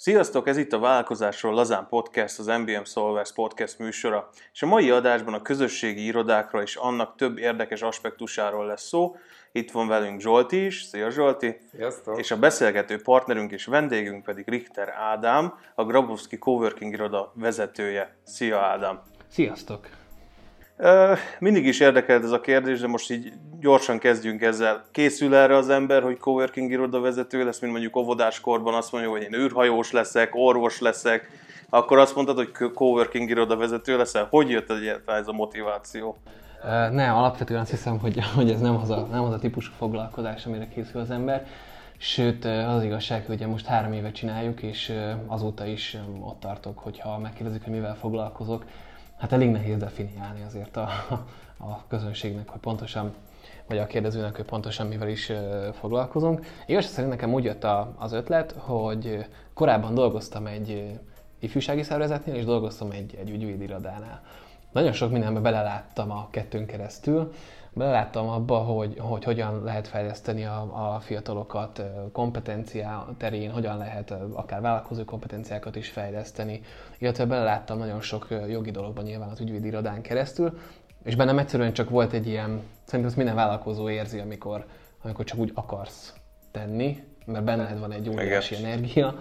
Sziasztok, ez itt a Vállalkozásról Lazán Podcast, az MBM Solvers Podcast műsora, és a mai adásban a közösségi irodákra és annak több érdekes aspektusáról lesz szó. Itt van velünk Zsolti is, szia Zsolti! Sziasztok! És a beszélgető partnerünk és vendégünk pedig Richter Ádám, a Grabowski Coworking iroda vezetője. Szia Ádám! Sziasztok! Mindig is érdekelt ez a kérdés, de most így gyorsan kezdjünk ezzel. Készül erre az ember, hogy coworking iroda lesz, mint mondjuk óvodáskorban azt mondja, hogy én űrhajós leszek, orvos leszek, akkor azt mondtad, hogy coworking iroda vezető leszel. Hogy jött ez a motiváció? Ne, alapvetően azt hiszem, hogy, hogy ez nem az, a, nem az a típusú foglalkozás, amire készül az ember. Sőt, az igazság, hogy most három éve csináljuk, és azóta is ott tartok, hogyha megkérdezik, hogy mivel foglalkozok, hát elég nehéz definiálni azért a, a közönségnek, hogy pontosan, vagy a kérdezőnek, hogy pontosan mivel is foglalkozunk. Igazság szerint nekem úgy jött a, az ötlet, hogy korábban dolgoztam egy ifjúsági szervezetnél, és dolgoztam egy, egy ügyvédirodánál. Nagyon sok mindenbe beleláttam a kettőn keresztül, beleláttam abba, hogy, hogy hogyan lehet fejleszteni a, a fiatalokat kompetenciá terén, hogyan lehet akár vállalkozó kompetenciákat is fejleszteni, illetve beleláttam nagyon sok jogi dologban nyilván az ügyvédi irodán keresztül, és bennem egyszerűen csak volt egy ilyen, szerintem ezt minden vállalkozó érzi, amikor, amikor csak úgy akarsz tenni, mert benned van egy óriási energia,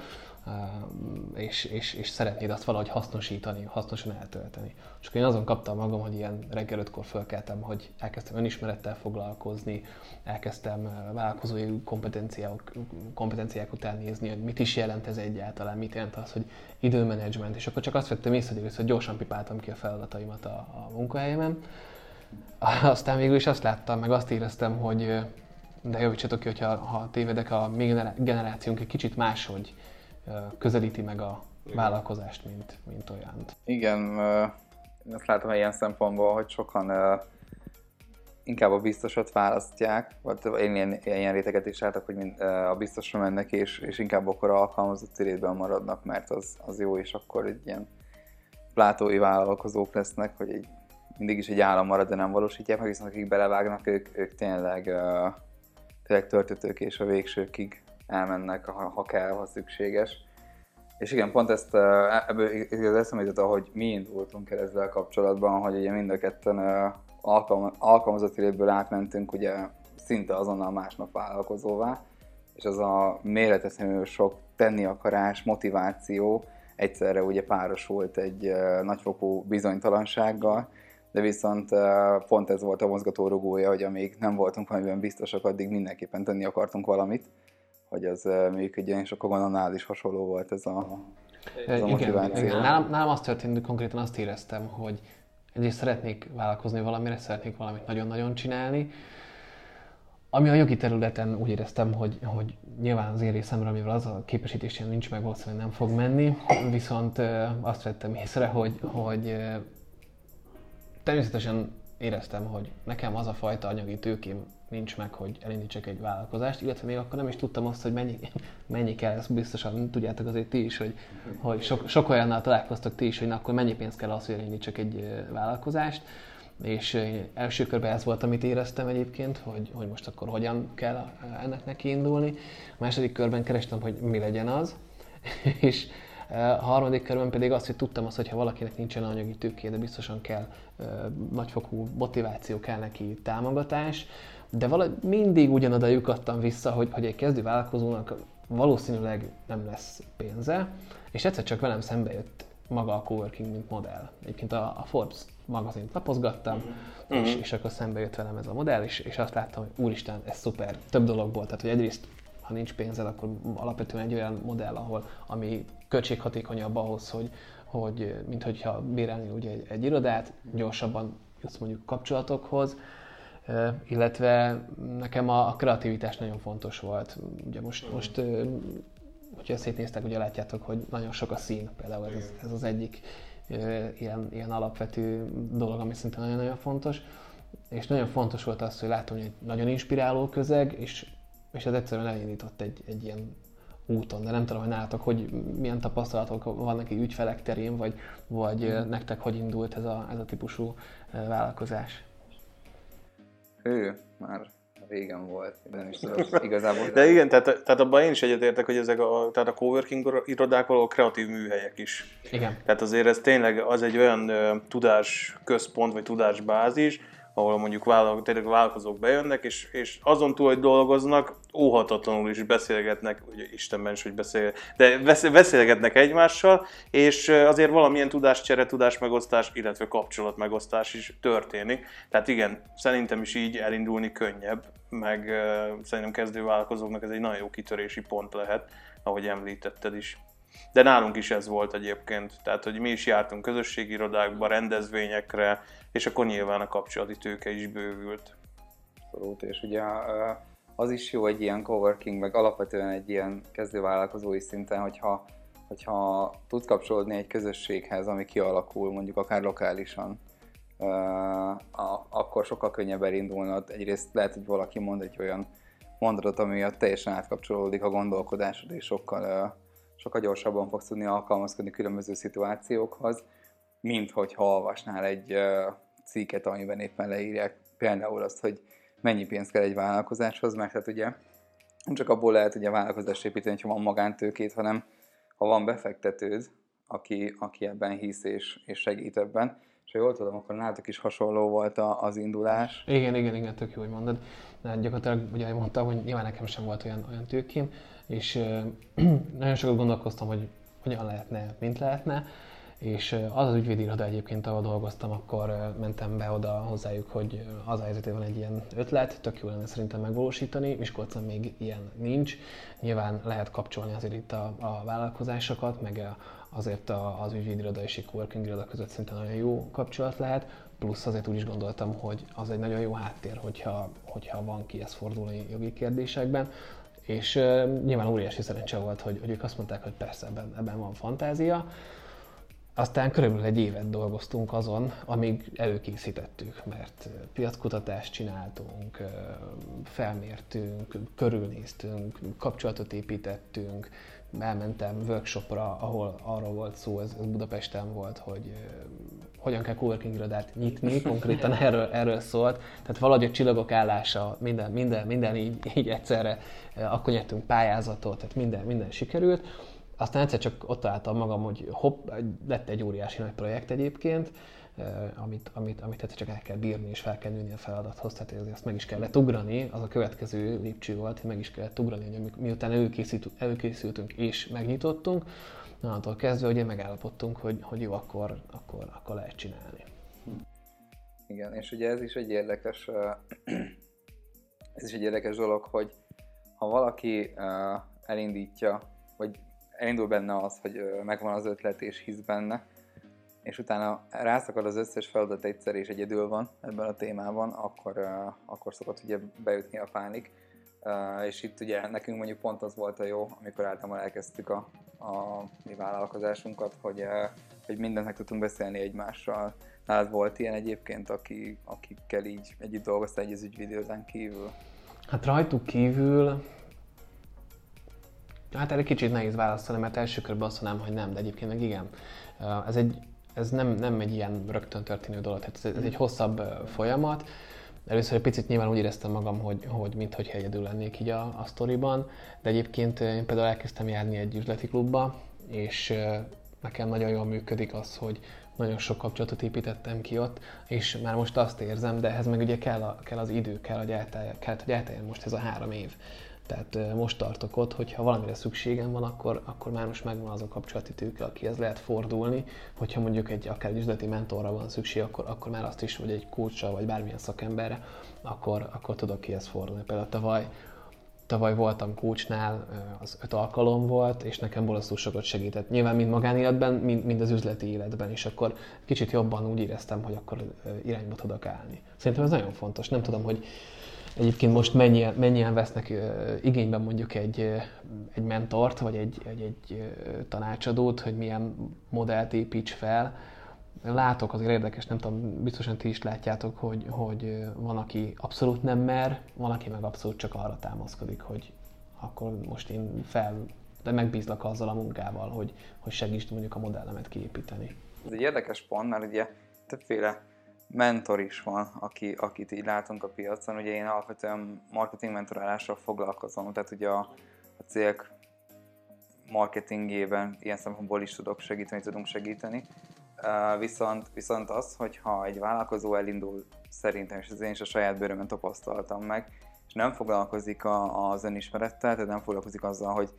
és, és, és szeretnéd azt valahogy hasznosítani, hasznosan eltölteni. És én azon kaptam magam, hogy ilyen reggel ötkor fölkeltem, hogy elkezdtem önismerettel foglalkozni, elkezdtem vállalkozói kompetenciák, kompetenciák után nézni, hogy mit is jelent ez egyáltalán, mit jelent az, hogy időmenedzsment, és akkor csak azt vettem észre, hogy gyorsan pipáltam ki a feladataimat a, a munkahelyemen. Aztán végül is azt láttam, meg azt éreztem, hogy de javítsatok ki, hogyha ha tévedek, a mi generációnk egy kicsit máshogy közelíti meg a vállalkozást, mint, mint olyan. Igen, azt látom ilyen szempontból, hogy sokan inkább a biztosat választják, vagy én ilyen, ilyen réteget is látok, hogy a biztosra mennek, és, és inkább akkor alkalmazott rétben maradnak, mert az, az jó, és akkor egy ilyen plátói vállalkozók lesznek, hogy egy, mindig is egy állam marad, de nem valósítják meg, viszont akik belevágnak, ők, ők tényleg, tényleg törtetők és a végsőkig elmennek, ha, ha kell, ha szükséges. És igen, pont ezt ebből eszembe jutott, ahogy mi indultunk el ezzel kapcsolatban, hogy ugye mind a ketten alkalma, alkalmazott életből átmentünk ugye szinte azonnal másnap vállalkozóvá, és az a méreteszemű sok tenni akarás, motiváció egyszerre ugye párosult egy nagyfokú bizonytalansággal, de viszont pont ez volt a mozgatórugója, hogy amíg nem voltunk valamiben biztosak, addig mindenképpen tenni akartunk valamit, hogy az működjön, és akkor gondolom is hasonló volt ez a, ez a motiváció. Igen, Nálam, nálam azt történt, hogy konkrétan azt éreztem, hogy egyrészt szeretnék vállalkozni valamire, szeretnék valamit nagyon-nagyon csinálni, ami a jogi területen úgy éreztem, hogy, hogy nyilván az én részemről, amivel az a képesítés nincs meg, valószínűleg nem fog menni, viszont azt vettem észre, hogy, hogy természetesen éreztem, hogy nekem az a fajta anyagi tőkém nincs meg, hogy elindítsak egy vállalkozást, illetve még akkor nem is tudtam azt, hogy mennyi, mennyi kell, ezt biztosan tudjátok azért ti is, hogy, hogy sok, sok olyannal találkoztak ti is, hogy na, akkor mennyi pénz kell az, hogy elindítsak egy vállalkozást, és első körben ez volt, amit éreztem egyébként, hogy, hogy most akkor hogyan kell ennek neki indulni. A második körben kerestem, hogy mi legyen az, és a harmadik körben pedig azt, hogy tudtam azt, hogy ha valakinek nincsen anyagi tőké, de biztosan kell nagyfokú motiváció, kell neki támogatás, de valahogy mindig ugyanoda lyukadtam vissza, hogy, hogy egy kezdő vállalkozónak valószínűleg nem lesz pénze, és egyszer csak velem szembe jött maga a coworking, mint modell. Egyébként a, a Forbes magazint lapozgattam, mm-hmm. és, és akkor szembe jött velem ez a modell, és, és azt láttam, hogy úristen, ez szuper, több dologból. Tehát, hogy egyrészt, ha nincs pénzed, akkor alapvetően egy olyan modell, ahol, ami költséghatékonyabb ahhoz, hogy, hogy mint hogyha bérelni ugye egy, egy irodát, gyorsabban jutsz mondjuk kapcsolatokhoz, illetve nekem a, a kreativitás nagyon fontos volt. Ugye most, most hogyha szétnéztek, ugye látjátok, hogy nagyon sok a szín, például ez, az, ez az egyik ilyen, ilyen alapvető dolog, ami szinte nagyon-nagyon fontos. És nagyon fontos volt az, hogy látom, hogy egy nagyon inspiráló közeg, és, és ez egyszerűen elindított egy, egy ilyen úton, de nem tudom, hogy nálatok, hogy milyen tapasztalatok vannak egy ügyfelek terén, vagy, vagy mm. nektek hogy indult ez a, ez a típusú vállalkozás? Ő, már régen volt, nem is tudom igazából. De igen, tehát, tehát abban én is egyetértek, hogy ezek a, tehát a coworking irodák valahol kreatív műhelyek is. Igen. Tehát azért ez tényleg az egy olyan ö, tudásközpont, vagy tudásbázis, ahol mondjuk vállal, tényleg vállalkozók bejönnek, és, és azon túl, hogy dolgoznak, óhatatlanul is beszélgetnek, ugye Istenben is, hogy beszél, de beszél, beszélgetnek egymással, és azért valamilyen tudáscsere, tudásmegosztás, illetve kapcsolatmegosztás is történik. Tehát igen, szerintem is így elindulni könnyebb, meg szerintem kezdő vállalkozóknak ez egy nagyon jó kitörési pont lehet, ahogy említetted is. De nálunk is ez volt egyébként, tehát hogy mi is jártunk közösségi irodákba, rendezvényekre, és akkor nyilván a kapcsolati tőke is bővült. Abszolút, és ugye az is jó egy ilyen coworking, meg alapvetően egy ilyen kezdővállalkozói szinten, hogyha, hogyha tudsz kapcsolódni egy közösséghez, ami kialakul, mondjuk akár lokálisan, akkor sokkal könnyebb elindulnod. Egyrészt lehet, hogy valaki mond egy olyan mondatot, ami teljesen átkapcsolódik a gondolkodásod, és sokkal sokkal gyorsabban fogsz tudni alkalmazkodni különböző szituációkhoz, mint hogyha olvasnál egy cikket, amiben éppen leírják például azt, hogy mennyi pénz kell egy vállalkozáshoz, mert hát ugye nem csak abból lehet ugye vállalkozást építeni, hogyha van magántőkét, hanem ha van befektetőd, aki, aki ebben hisz és, és segít ebben, és ha jól tudom, akkor nálatok is hasonló volt a, az indulás. Igen, igen, igen, tök jó, hogy mondod. De gyakorlatilag ugye mondtam, hogy nyilván nekem sem volt olyan, olyan tőkém, és nagyon sokat gondolkoztam, hogy hogyan lehetne, mint lehetne, és az az ügyvédiroda egyébként, ahol dolgoztam, akkor mentem be oda hozzájuk, hogy az a van egy ilyen ötlet, tök jó lenne szerintem megvalósítani, Miskolcon még ilyen nincs. Nyilván lehet kapcsolni azért itt a, a vállalkozásokat, meg azért az ügyvédiroda és egy coworking iroda között szerintem nagyon jó kapcsolat lehet, plusz azért úgy is gondoltam, hogy az egy nagyon jó háttér, hogyha, hogyha van kihez fordulni jogi kérdésekben. És uh, nyilván óriási szerencse volt, hogy, hogy ők azt mondták, hogy persze ebben, ebben van fantázia. Aztán körülbelül egy évet dolgoztunk azon, amíg előkészítettük, mert piackutatást csináltunk, felmértünk, körülnéztünk, kapcsolatot építettünk, elmentem workshopra, ahol arról volt szó, ez, Budapesten volt, hogy hogyan kell coworking irodát nyitni, konkrétan erről, erről szólt. Tehát valahogy a csillagok állása, minden, minden, minden így, így egyszerre, akkor nyertünk pályázatot, tehát minden, minden sikerült. Aztán egyszer csak ott találtam magam, hogy hopp, lett egy óriási nagy projekt egyébként, amit, amit, amit hát csak el kell bírni és fel kell nőni a feladathoz, tehát ezért azt meg is kellett ugrani, az a következő lépcső volt, hogy meg is kellett ugrani, hogy miután előkészültünk és megnyitottunk, onnantól kezdve ugye megállapodtunk, hogy, hogy jó, akkor, akkor, akkor lehet csinálni. Igen, és ugye ez is egy érdekes, ez is egy érdekes dolog, hogy ha valaki elindítja, vagy elindul benne az, hogy megvan az ötlet és hisz benne, és utána rászakad az összes feladat egyszer és egyedül van ebben a témában, akkor, akkor szokott ugye beütni a pánik. És itt ugye nekünk mondjuk pont az volt a jó, amikor általában elkezdtük a, a mi vállalkozásunkat, hogy, hogy mindent meg tudtunk beszélni egymással. Nálad volt ilyen egyébként, aki, akikkel így együtt dolgoztál egy az ügyvédőzen kívül? Hát rajtuk kívül Hát erre kicsit nehéz válaszolni, mert első körben azt mondanám, hogy nem, de egyébként meg igen. Ez, egy, ez nem, nem egy ilyen rögtön történő dolog, tehát ez, ez egy hosszabb folyamat. Először egy picit nyilván úgy éreztem magam, hogy, hogy mintha egyedül lennék így a, a sztoriban, de egyébként én például elkezdtem járni egy üzleti klubba, és nekem nagyon jól működik az, hogy nagyon sok kapcsolatot építettem ki ott, és már most azt érzem, de ehhez meg ugye kell, a, kell az idő, kell, hogy elteljen, kell, hogy elteljen most ez a három év. Tehát most tartok ott, hogyha valamire szükségem van, akkor, akkor már most megvan az a kapcsolati tőke, akihez lehet fordulni. Hogyha mondjuk egy akár egy üzleti mentorra van szükség, akkor, akkor már azt is, vagy egy coachra, vagy bármilyen szakemberre, akkor, akkor tudok kihez fordulni. Például tavaly, tavaly voltam coachnál, az öt alkalom volt, és nekem bolasztul sokat segített. Nyilván mind magánéletben, mind, mind az üzleti életben, és akkor kicsit jobban úgy éreztem, hogy akkor irányba tudok állni. Szerintem ez nagyon fontos. Nem tudom, hogy Egyébként most mennyien, mennyien vesznek igényben mondjuk egy, egy mentort, vagy egy, egy, egy tanácsadót, hogy milyen modellt építs fel. Látok azért érdekes, nem tudom, biztosan ti is látjátok, hogy, hogy van, aki abszolút nem mer, van, aki meg abszolút csak arra támaszkodik, hogy akkor most én fel, de megbízlak azzal a munkával, hogy, hogy segítsd mondjuk a modellemet kiépíteni. Ez egy érdekes pont, mert ugye többféle mentor is van, aki, akit így látunk a piacon. Ugye én alapvetően marketing mentorálással foglalkozom, tehát ugye a, a cégek marketingében ilyen szempontból is tudok segíteni, tudunk segíteni. Uh, viszont, viszont az, hogyha egy vállalkozó elindul szerintem, és ez én is a saját bőrömön tapasztaltam meg, és nem foglalkozik a, az önismerettel, tehát nem foglalkozik azzal, hogy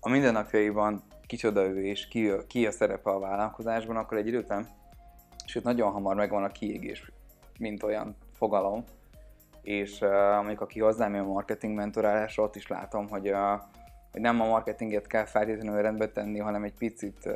a mindennapjaiban kicsoda ő és ki, ki a szerepe a vállalkozásban, akkor egy idő után, sőt nagyon hamar megvan a kiégés, mint olyan fogalom, és uh, amikor aki hozzám jön a marketing mentorálásra, ott is látom, hogy, uh, hogy nem a marketinget kell feltétlenül rendbe tenni, hanem egy picit uh,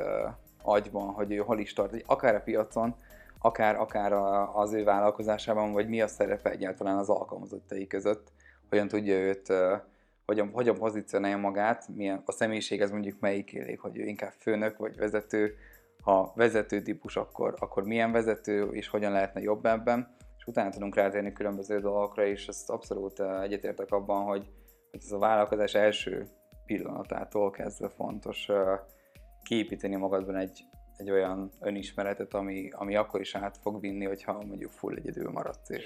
agyban, hogy ő hol is tart, akár a piacon, akár, akár a, az ő vállalkozásában, vagy mi a szerepe egyáltalán az alkalmazottai között, hogyan tudja őt, uh, hogyan, hogyan pozícionálja magát, milyen a személyiség ez mondjuk melyik élék, hogy ő inkább főnök vagy vezető, ha vezető típus, akkor, akkor milyen vezető, és hogyan lehetne jobb ebben, és utána tudunk rátérni különböző dolgokra, és ezt abszolút egyetértek abban, hogy, hogy ez a vállalkozás első pillanatától kezdve fontos kiépíteni magadban egy, egy olyan önismeretet, ami, ami akkor is át fog vinni, hogyha mondjuk full egyedül maradsz. És...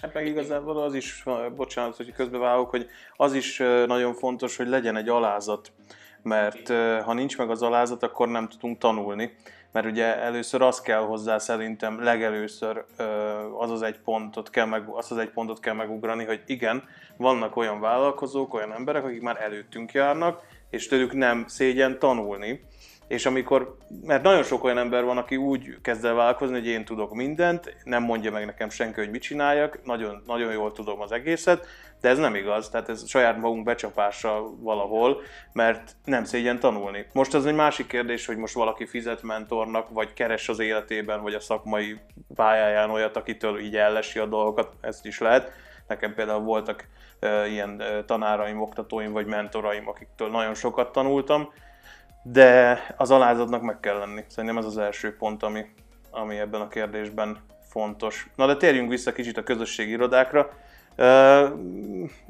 Hát meg igazából az is, bocsánat, hogy közbevágok, hogy az is nagyon fontos, hogy legyen egy alázat, mert ha nincs meg az alázat, akkor nem tudunk tanulni mert ugye először az kell hozzá szerintem legelőször az az egy pontot kell meg, az az egy pontot kell megugrani, hogy igen, vannak olyan vállalkozók, olyan emberek, akik már előttünk járnak, és tőlük nem szégyen tanulni. És amikor, mert nagyon sok olyan ember van, aki úgy kezd el vállalkozni, hogy én tudok mindent, nem mondja meg nekem senki, hogy mit csináljak, nagyon, nagyon jól tudom az egészet, de ez nem igaz, tehát ez saját magunk becsapása valahol, mert nem szégyen tanulni. Most az egy másik kérdés, hogy most valaki fizet mentornak, vagy keres az életében, vagy a szakmai pályáján olyat, akitől így ellesi a dolgokat, ezt is lehet. Nekem például voltak ilyen tanáraim, oktatóim, vagy mentoraim, akiktől nagyon sokat tanultam, de az alázatnak meg kell lenni. Szerintem ez az első pont, ami, ami ebben a kérdésben fontos. Na de térjünk vissza kicsit a közösségi irodákra.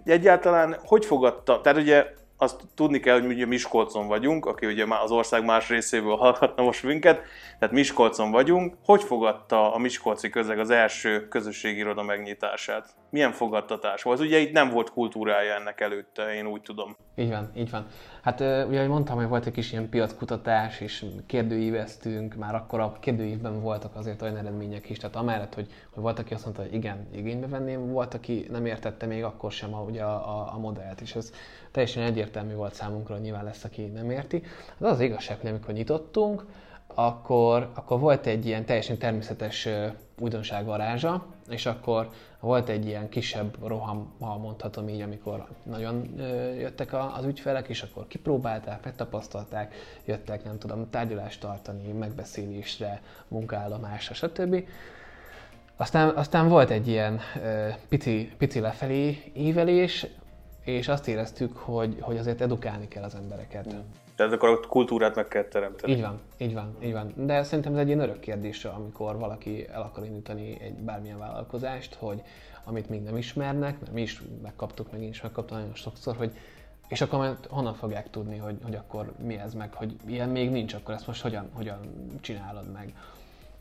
Egyáltalán hogy fogadta, tehát ugye azt tudni kell, hogy ugye Miskolcon vagyunk, aki ugye az ország más részéből hallhatna most minket, tehát Miskolcon vagyunk. Hogy fogadta a Miskolci közeg az első közösségi iroda megnyitását? Milyen fogadtatás volt? Ugye itt nem volt kultúrája ennek előtte, én úgy tudom. Így van, így van. Hát ugye, ahogy mondtam, hogy volt egy kis ilyen piackutatás, és kérdőíveztünk, már akkor a kérdőívben voltak azért olyan eredmények is, tehát amellett, hogy, hogy volt, aki azt mondta, hogy igen, igénybe venném, volt, aki nem értette még akkor sem a, ugye a, a, a modellt, és ez teljesen egyértelmű volt számunkra, hogy nyilván lesz, aki nem érti. Az az igazság, hogy amikor nyitottunk, akkor, akkor volt egy ilyen teljesen természetes újdonság varázsa, és akkor volt egy ilyen kisebb roham, ha mondhatom így, amikor nagyon jöttek az ügyfelek, és akkor kipróbálták, megtapasztalták, jöttek, nem tudom, tárgyalást tartani, megbeszélésre, munkállomásra, stb. Aztán, aztán volt egy ilyen pici, pici lefelé ívelés, és azt éreztük, hogy, hogy azért edukálni kell az embereket. Mm. Tehát akkor a kultúrát meg kell teremteni. Így van, így van, így van. De szerintem ez egy ilyen örök kérdés, amikor valaki el akar indítani egy bármilyen vállalkozást, hogy amit még nem ismernek, mert mi is megkaptuk, meg én is megkaptam nagyon sokszor, hogy és akkor majd honnan fogják tudni, hogy, hogy akkor mi ez meg, hogy ilyen még nincs, akkor ezt most hogyan, hogyan csinálod meg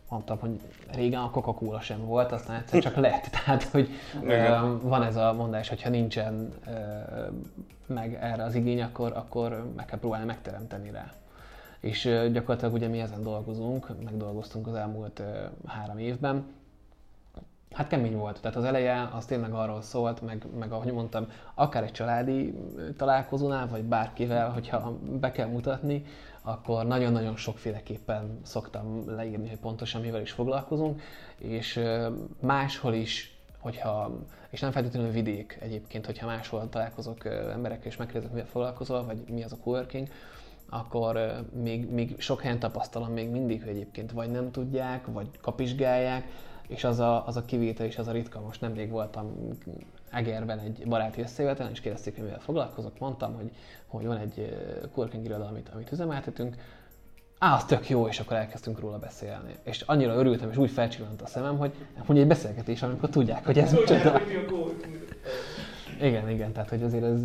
mondtam, hogy régen a Coca-Cola sem volt, aztán egyszer csak lett. Tehát, hogy Igen. van ez a mondás, hogy ha nincsen meg erre az igény, akkor, akkor meg kell próbálni megteremteni rá. És gyakorlatilag ugye mi ezen dolgozunk, megdolgoztunk az elmúlt három évben, Hát kemény volt, tehát az eleje az tényleg arról szólt, meg, meg ahogy mondtam, akár egy családi találkozónál, vagy bárkivel, hogyha be kell mutatni, akkor nagyon-nagyon sokféleképpen szoktam leírni, hogy pontosan mivel is foglalkozunk, és máshol is, hogyha, és nem feltétlenül vidék egyébként, hogyha máshol találkozok emberekkel és megkérdezek, mivel foglalkozol, vagy mi az a coworking, akkor még, még sok helyen tapasztalom még mindig, hogy egyébként vagy nem tudják, vagy kapizsgálják, és az a, az a kivétel és az a ritka. Most nemrég voltam Egerben egy baráti összejövetelen, és kérdezték, hogy mivel foglalkozok. Mondtam, hogy, hogy van egy coworking iroda, amit, amit üzemeltetünk. Á, az tök jó, és akkor elkezdtünk róla beszélni. És annyira örültem, és úgy felcsillant a szemem, hogy mondja egy beszélgetés, amikor tudják, hogy ez micsoda. Igen, igen, tehát hogy azért ez...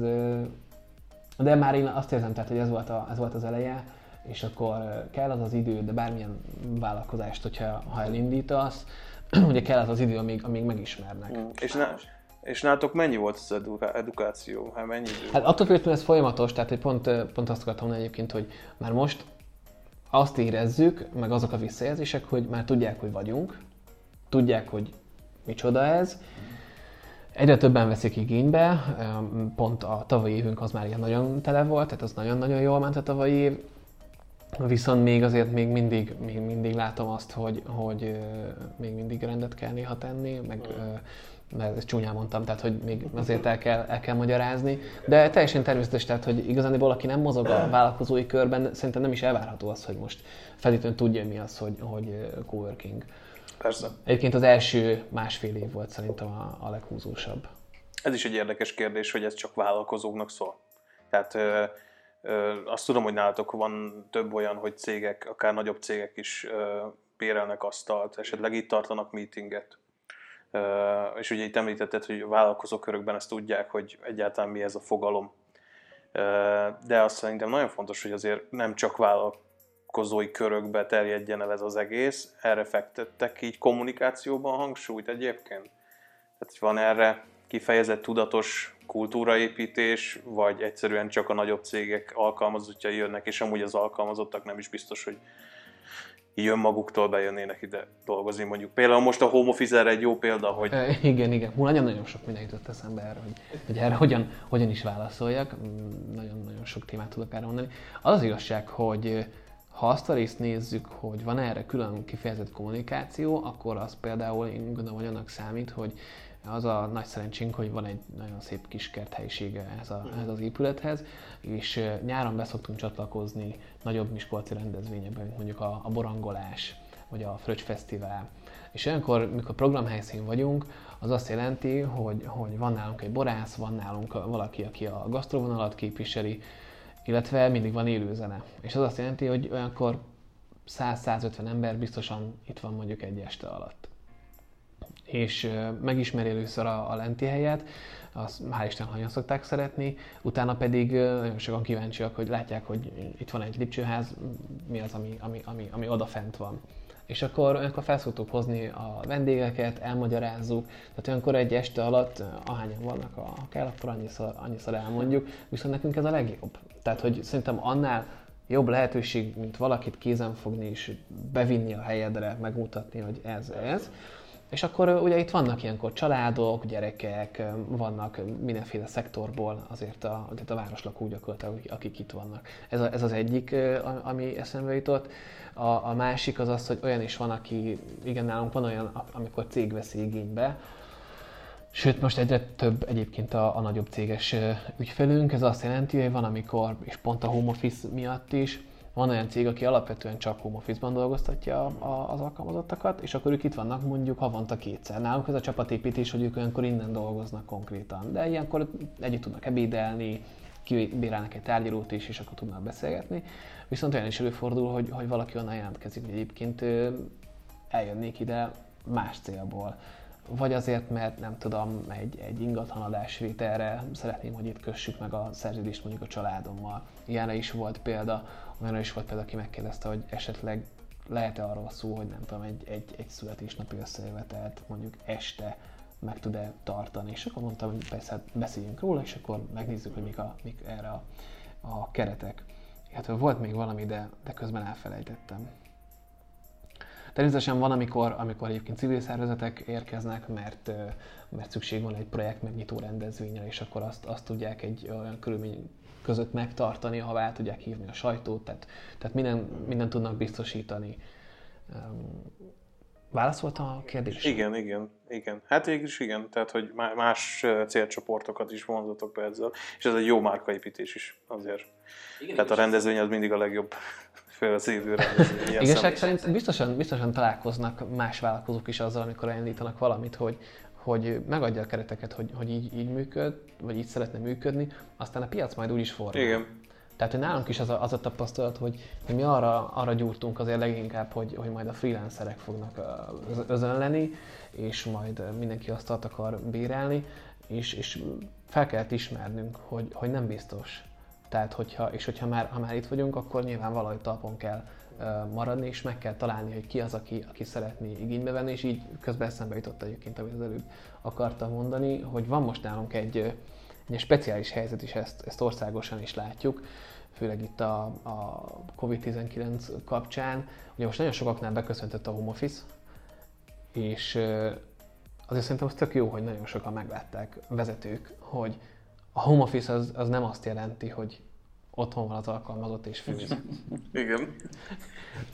De már én azt érzem, tehát, hogy ez volt, a, ez volt az eleje, és akkor kell az az idő, de bármilyen vállalkozást, hogyha ha elindítasz, ugye kell az az idő, amíg, amíg megismernek. Mm. És, ne, és nálatok mennyi volt az eduká- edukáció? Hát mennyi idő? Hát attól függően ez folyamatos, tehát hogy pont, pont azt akartam mondani egyébként, hogy már most azt érezzük, meg azok a visszajelzések, hogy már tudják, hogy vagyunk, tudják, hogy micsoda ez, Egyre többen veszik igénybe, pont a tavalyi évünk az már ilyen nagyon tele volt, tehát az nagyon-nagyon jól ment a tavalyi év, viszont még azért még mindig, még mindig látom azt, hogy, hogy még mindig rendet kell néha tenni, meg mert ezt csúnyán mondtam, tehát hogy még azért el kell, el kell magyarázni, de teljesen természetes, tehát hogy igazán valaki nem mozog a vállalkozói körben, szerintem nem is elvárható az, hogy most feltétlenül tudja mi az, hogy, hogy coworking. Persze. Egyébként az első másfél év volt szerintem a, a leghúzósabb. Ez is egy érdekes kérdés, hogy ez csak vállalkozóknak szól. Tehát azt tudom, hogy nálatok van több olyan, hogy cégek, akár nagyobb cégek is bérelnek asztalt, esetleg itt tartanak meetinget. És ugye itt említetted, hogy a vállalkozókörökben ezt tudják, hogy egyáltalán mi ez a fogalom. De azt szerintem nagyon fontos, hogy azért nem csak vállalkozói körökbe terjedjen el ez az egész. Erre fektettek így kommunikációban hangsúlyt egyébként? Tehát van erre kifejezett tudatos kultúraépítés, vagy egyszerűen csak a nagyobb cégek alkalmazottjai jönnek, és amúgy az alkalmazottak nem is biztos, hogy így önmaguktól bejönnének ide dolgozni mondjuk. Például most a home office egy jó példa, hogy... E, igen, igen. Hú, nagyon-nagyon sok minden jutott eszembe erre, hogy, hogy erre hogyan, hogyan is válaszoljak. Nagyon-nagyon sok témát tudok erre mondani. Az az igazság, hogy ha azt a részt nézzük, hogy van erre külön kifejezett kommunikáció, akkor az például én gondolom, hogy annak számít, hogy az a nagy szerencsénk, hogy van egy nagyon szép kis kerthelyisége ez, a, ez az épülethez, és nyáron beszoktunk csatlakozni nagyobb miskolci rendezvényekben, mint mondjuk a, a Borangolás, vagy a Fröccs Fesztivál. És olyankor, mikor programhelyszín vagyunk, az azt jelenti, hogy, hogy van nálunk egy borász, van nálunk valaki, aki a gasztrovonalat képviseli, illetve mindig van élő zene. És az azt jelenti, hogy olyankor 100-150 ember biztosan itt van mondjuk egy este alatt. És megismeri először a, a lenti helyet, azt hál' Isten hanyan szokták szeretni, utána pedig nagyon sokan kíváncsiak, hogy látják, hogy itt van egy lipcsőház, mi az, ami, ami, ami, ami odafent van és akkor olyankor felszoktuk hozni a vendégeket, elmagyarázzuk, tehát olyankor egy este alatt, ahányan vannak, a kell, akkor annyiszor, annyiszor elmondjuk, viszont nekünk ez a legjobb. Tehát, hogy szerintem annál jobb lehetőség, mint valakit kézen fogni és bevinni a helyedre, megmutatni, hogy ez, ez. És akkor ugye itt vannak ilyenkor családok, gyerekek, vannak mindenféle szektorból azért a, a városlakók gyakorlatilag, akik itt vannak. Ez, a, ez az egyik, ami eszembe jutott. A, a másik az az, hogy olyan is van, aki, igen, nálunk van olyan, amikor cég veszi igénybe, Sőt, most egyre több egyébként a, a nagyobb céges ügyfelünk. Ez azt jelenti, hogy van, amikor, és pont a home office miatt is, van olyan cég, aki alapvetően csak home office-ban dolgoztatja az alkalmazottakat, és akkor ők itt vannak mondjuk havonta kétszer. Náluk ez a csapatépítés, hogy ők olyankor innen dolgoznak konkrétan. De ilyenkor együtt tudnak ebédelni, kibírálnak egy tárgyalót is, és akkor tudnak beszélgetni. Viszont olyan is előfordul, hogy, hogy valaki onnan jelentkezik, hogy egyébként eljönnék ide más célból. Vagy azért, mert nem tudom, egy, egy ingatlanadásvételre szeretném, hogy itt kössük meg a szerződést mondjuk a családommal. Ilyenre is volt példa, olyanra is volt példa, aki megkérdezte, hogy esetleg lehet-e arról szó, hogy nem tudom, egy, egy, egy születésnapi összejövetelt mondjuk este meg tud-e tartani. És akkor mondtam, hogy persze hát beszéljünk róla, és akkor megnézzük, hogy mik, a, mik erre a, a keretek. Hát volt még valami, de, de közben elfelejtettem. Természetesen van, amikor, amikor egyébként civil szervezetek érkeznek, mert, mert szükség van egy projekt megnyitó rendezvényre, és akkor azt, azt tudják egy olyan körülmény között megtartani, ha el tudják hívni a sajtót, tehát, tehát minden, minden tudnak biztosítani. Válaszoltam a kérdésre? Igen, igen, igen. Hát végülis igen, tehát hogy más célcsoportokat is vonzatok be ezzel, és ez egy jó márkaépítés is azért. Igen, tehát a rendezvény az mindig a legjobb fél az időre. Igazság szerint biztosan, biztosan találkoznak más vállalkozók is azzal, amikor elindítanak valamit, hogy, hogy megadja a kereteket, hogy, hogy így, így működ, vagy így szeretne működni, aztán a piac majd úgy is fordul. Igen. Tehát, hogy nálunk is az a, az a tapasztalat, hogy, hogy mi arra, arra gyúrtunk azért leginkább, hogy, hogy majd a freelancerek fognak özönleni, és majd mindenki azt akar bérelni, és, és fel kellett ismernünk, hogy, hogy nem biztos, Tehát, hogyha, és hogyha már, ha már itt vagyunk, akkor nyilván valahogy talpon kell maradni, és meg kell találni, hogy ki az, aki, aki szeretné igénybe venni, és így közben eszembe jutott egyébként, amit az előbb akartam mondani, hogy van most nálunk egy, egy speciális helyzet, és ezt, ezt országosan is látjuk, főleg itt a, a COVID-19 kapcsán. Ugye most nagyon sokaknál beköszöntött a home office, és azért szerintem az tök jó, hogy nagyon sokan meglátták vezetők, hogy a home office az, az nem azt jelenti, hogy otthon van az alkalmazott és főz. Igen.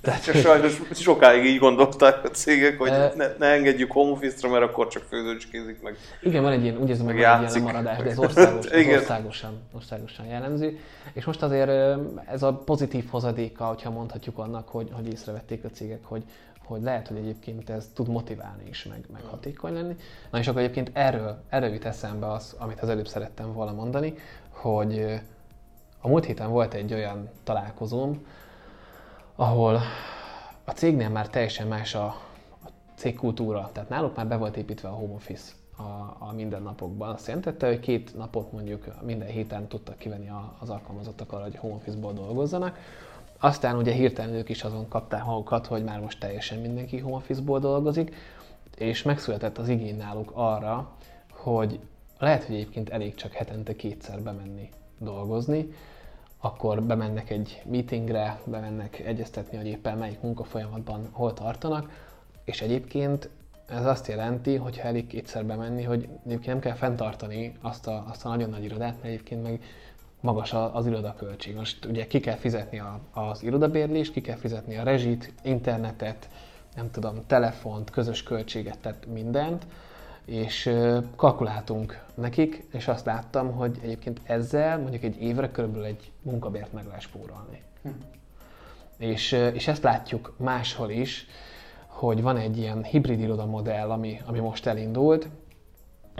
Tehát, csak sajnos sokáig így gondolták a cégek, hogy e... ne, ne engedjük home office-ra, mert akkor csak főzőcskézik meg. Igen, van egy ilyen, úgy érzem, hogy van egy ilyen maradás, de ez országos, ez országosan, országosan jellemző. És most azért ez a pozitív hozadéka, hogyha mondhatjuk annak, hogy, hogy észrevették a cégek, hogy, hogy lehet, hogy egyébként ez tud motiválni is, meg, meg hatékony lenni. Na és akkor egyébként erről, erről jut eszembe az, amit az előbb szerettem volna mondani, hogy a múlt héten volt egy olyan találkozóm, ahol a cégnél már teljesen más a, a cégkultúra, tehát náluk már be volt építve a home office a, a mindennapokban. Azt jelentette, hogy két napot mondjuk minden héten tudtak kivenni az alkalmazottak arra, hogy home office-ból dolgozzanak. Aztán ugye hirtelen ők is azon kapták magukat, hogy már most teljesen mindenki home office-ból dolgozik, és megszületett az igény náluk arra, hogy lehet, hogy egyébként elég csak hetente kétszer bemenni dolgozni, akkor bemennek egy meetingre, bemennek egyeztetni, hogy éppen melyik munkafolyamatban hol tartanak, és egyébként ez azt jelenti, hogy ha elég kétszer bemenni, hogy egyébként nem kell fenntartani azt a, azt a nagyon nagy irodát, mert egyébként meg magas az irodaköltség. Most ugye ki kell fizetni a, az irodabérlést, ki kell fizetni a rezsit, internetet, nem tudom, telefont, közös költséget, tehát mindent, és kalkuláltunk nekik, és azt láttam, hogy egyébként ezzel mondjuk egy évre körülbelül egy munkabért meg lehet spórolni. Hm. És, és ezt látjuk máshol is, hogy van egy ilyen hibrid irodamodell, ami, ami most elindult,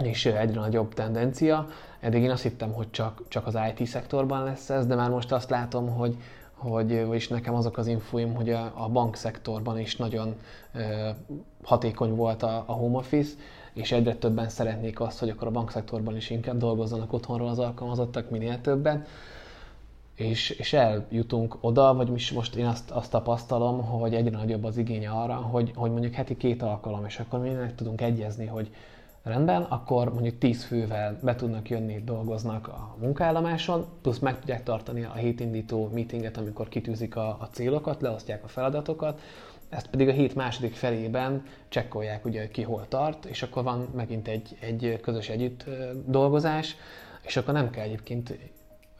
és egyre nagyobb tendencia. Eddig én azt hittem, hogy csak, csak az IT szektorban lesz ez, de már most azt látom, hogy, hogy, vagyis nekem azok az infóim, hogy a, a bankszektorban is nagyon ö, hatékony volt a, a home office, és egyre többen szeretnék azt, hogy akkor a bankszektorban is inkább dolgozzanak otthonról az alkalmazottak minél többen. És, és eljutunk oda, vagy most én azt, azt tapasztalom, hogy egyre nagyobb az igény arra, hogy, hogy mondjuk heti két alkalom, és akkor mi meg tudunk egyezni, hogy rendben, akkor mondjuk 10 fővel be tudnak jönni, dolgoznak a munkállomáson, plusz meg tudják tartani a hétindító meetinget, amikor kitűzik a, a célokat, leosztják a feladatokat, ezt pedig a hét második felében csekkolják, ugye, ki hol tart, és akkor van megint egy, egy közös együtt dolgozás, és akkor nem kell egyébként